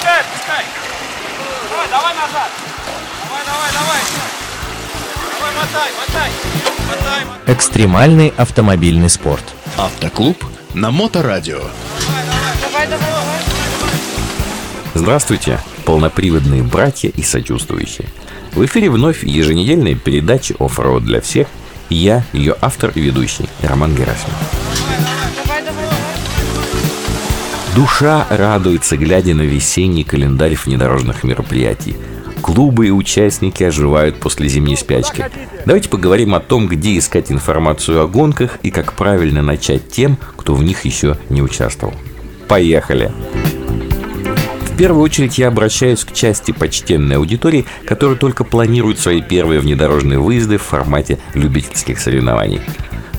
Отпускай, отпускай. Давай, давай назад. Давай, давай, давай. Давай, мотай, мотай. Мотай, мотай. Экстремальный автомобильный спорт. Автоклуб на Моторадио. Давай, давай, давай. Здравствуйте, полноприводные братья и сочувствующие. В эфире вновь еженедельная передача «Оффроуд для всех». Я, ее автор и ведущий, Роман Герасимов. Душа радуется, глядя на весенний календарь внедорожных мероприятий. Клубы и участники оживают после зимней спячки. Давайте поговорим о том, где искать информацию о гонках и как правильно начать тем, кто в них еще не участвовал. Поехали! В первую очередь я обращаюсь к части почтенной аудитории, которая только планирует свои первые внедорожные выезды в формате любительских соревнований.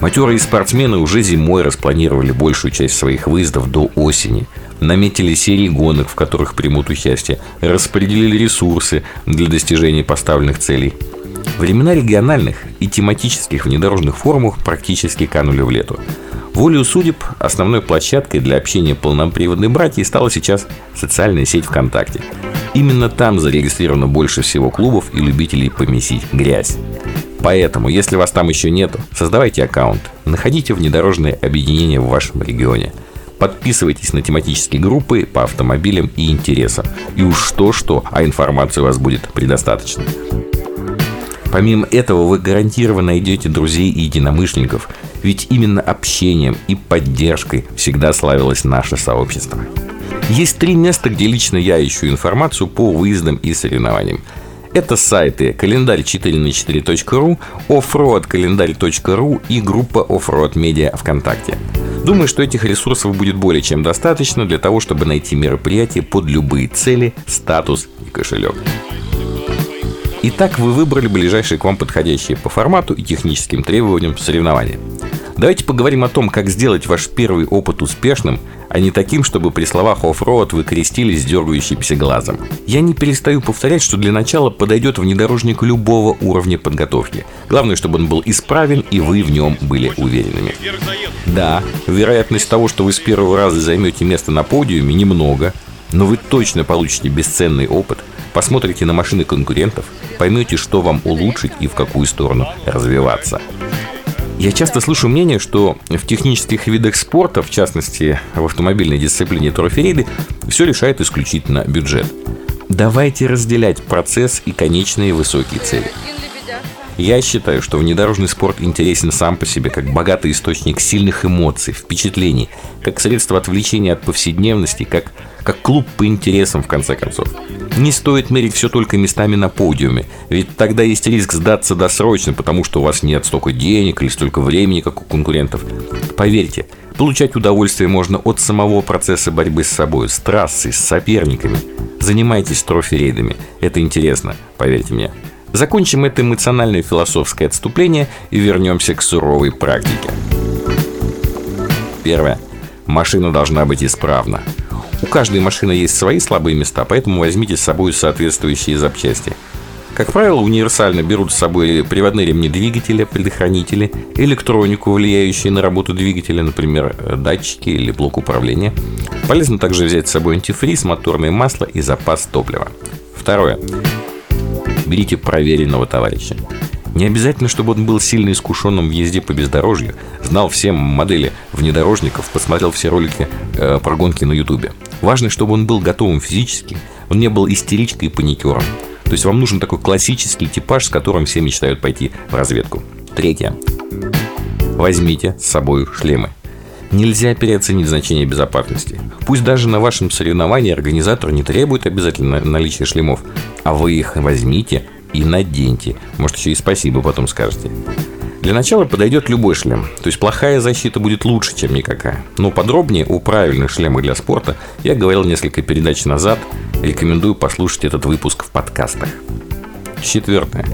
Матерые спортсмены уже зимой распланировали большую часть своих выездов до осени. Наметили серии гонок, в которых примут участие, распределили ресурсы для достижения поставленных целей. Времена региональных и тематических внедорожных форумов практически канули в лету. Волею судеб основной площадкой для общения полноприводной братьев стала сейчас социальная сеть ВКонтакте. Именно там зарегистрировано больше всего клубов и любителей помесить грязь. Поэтому, если вас там еще нету, создавайте аккаунт, находите внедорожные объединения в вашем регионе. Подписывайтесь на тематические группы по автомобилям и интересам. И уж что-что, а информации у вас будет предостаточно. Помимо этого, вы гарантированно найдете друзей и единомышленников, ведь именно общением и поддержкой всегда славилось наше сообщество. Есть три места, где лично я ищу информацию по выездам и соревнованиям. Это сайты календарь 4 на 4.ru, offroadкалендарь.ру и группа Offroad Media ВКонтакте. Думаю, что этих ресурсов будет более чем достаточно для того, чтобы найти мероприятие под любые цели, статус и кошелек. Итак, вы выбрали ближайшие к вам подходящие по формату и техническим требованиям соревнования. Давайте поговорим о том, как сделать ваш первый опыт успешным, а не таким, чтобы при словах оффроуд вы крестились дергающимся глазом. Я не перестаю повторять, что для начала подойдет внедорожник любого уровня подготовки. Главное, чтобы он был исправен и вы в нем были уверенными. Да, вероятность того, что вы с первого раза займете место на подиуме, немного, но вы точно получите бесценный опыт, посмотрите на машины конкурентов, поймете, что вам улучшить и в какую сторону развиваться. Я часто слышу мнение, что в технических видах спорта, в частности в автомобильной дисциплине трофи все решает исключительно бюджет. Давайте разделять процесс и конечные высокие цели. Я считаю, что внедорожный спорт интересен сам по себе, как богатый источник сильных эмоций, впечатлений, как средство отвлечения от повседневности, как, как клуб по интересам, в конце концов. Не стоит мерить все только местами на подиуме, ведь тогда есть риск сдаться досрочно, потому что у вас нет столько денег или столько времени, как у конкурентов. Поверьте, получать удовольствие можно от самого процесса борьбы с собой, с трассой, с соперниками. Занимайтесь трофи-рейдами, это интересно, поверьте мне. Закончим это эмоциональное философское отступление и вернемся к суровой практике. Первое. Машина должна быть исправна. У каждой машины есть свои слабые места, поэтому возьмите с собой соответствующие запчасти. Как правило, универсально берут с собой приводные ремни двигателя, предохранители, электронику, влияющую на работу двигателя, например, датчики или блок управления. Полезно также взять с собой антифриз, моторное масло и запас топлива. Второе. Берите проверенного товарища. Не обязательно, чтобы он был сильно искушенным в езде по бездорожью, знал все модели внедорожников, посмотрел все ролики э, про гонки на ютубе. Важно, чтобы он был готовым физически, он не был истеричкой и паникером. То есть вам нужен такой классический типаж, с которым все мечтают пойти в разведку. Третье. Возьмите с собой шлемы. Нельзя переоценить значение безопасности. Пусть даже на вашем соревновании организатор не требует обязательно наличия шлемов, а вы их возьмите и наденьте. Может, еще и спасибо потом скажете. Для начала подойдет любой шлем, то есть плохая защита будет лучше, чем никакая. Но подробнее о правильных шлемах для спорта я говорил несколько передач назад. Рекомендую послушать этот выпуск в подкастах. Четвертое.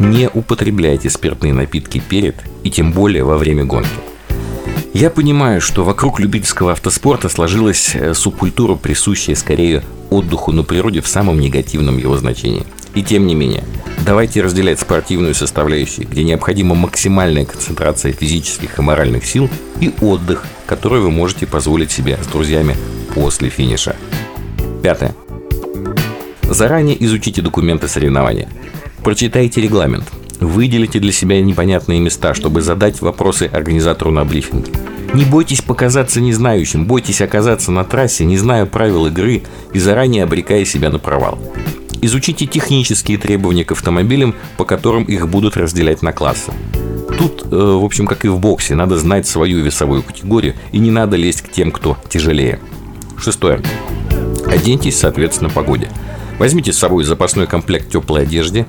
Не употребляйте спиртные напитки перед и тем более во время гонки. Я понимаю, что вокруг любительского автоспорта сложилась э, субкультура, присущая скорее отдыху на природе в самом негативном его значении. И тем не менее, давайте разделять спортивную составляющую, где необходима максимальная концентрация физических и моральных сил, и отдых, который вы можете позволить себе с друзьями после финиша. Пятое. Заранее изучите документы соревнования. Прочитайте регламент. Выделите для себя непонятные места, чтобы задать вопросы организатору на брифинге. Не бойтесь показаться незнающим, бойтесь оказаться на трассе, не зная правил игры и заранее обрекая себя на провал. Изучите технические требования к автомобилям, по которым их будут разделять на классы. Тут, э, в общем, как и в боксе, надо знать свою весовую категорию и не надо лезть к тем, кто тяжелее. Шестое. Оденьтесь соответственно погоде. Возьмите с собой запасной комплект теплой одежды.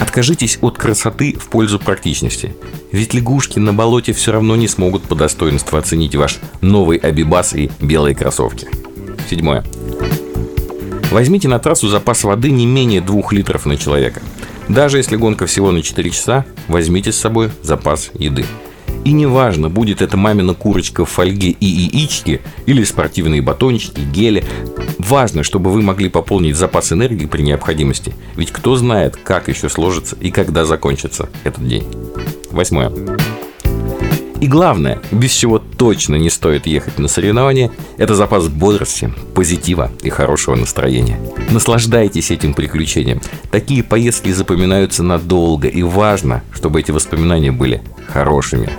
Откажитесь от красоты в пользу практичности. Ведь лягушки на болоте все равно не смогут по достоинству оценить ваш новый абибас и белые кроссовки. Седьмое. Возьмите на трассу запас воды не менее 2 литров на человека. Даже если гонка всего на 4 часа, возьмите с собой запас еды. И неважно, будет это мамина курочка в фольге и яички, или спортивные батончики, гели. Важно, чтобы вы могли пополнить запас энергии при необходимости. Ведь кто знает, как еще сложится и когда закончится этот день. Восьмое. И главное, без чего точно не стоит ехать на соревнования, это запас бодрости, позитива и хорошего настроения. Наслаждайтесь этим приключением. Такие поездки запоминаются надолго, и важно, чтобы эти воспоминания были хорошими.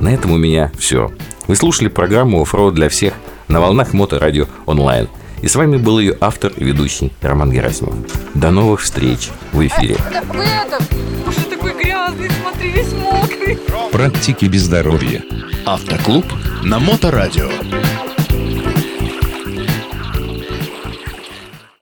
На этом у меня все. Вы слушали программу «Оффроуд для всех» на волнах Моторадио онлайн. И с вами был ее автор и ведущий Роман Герасимов. До новых встреч в эфире. Да вы это, уже такой грязный, смотри, весь мокрый. Практики без здоровья. Автоклуб на Моторадио.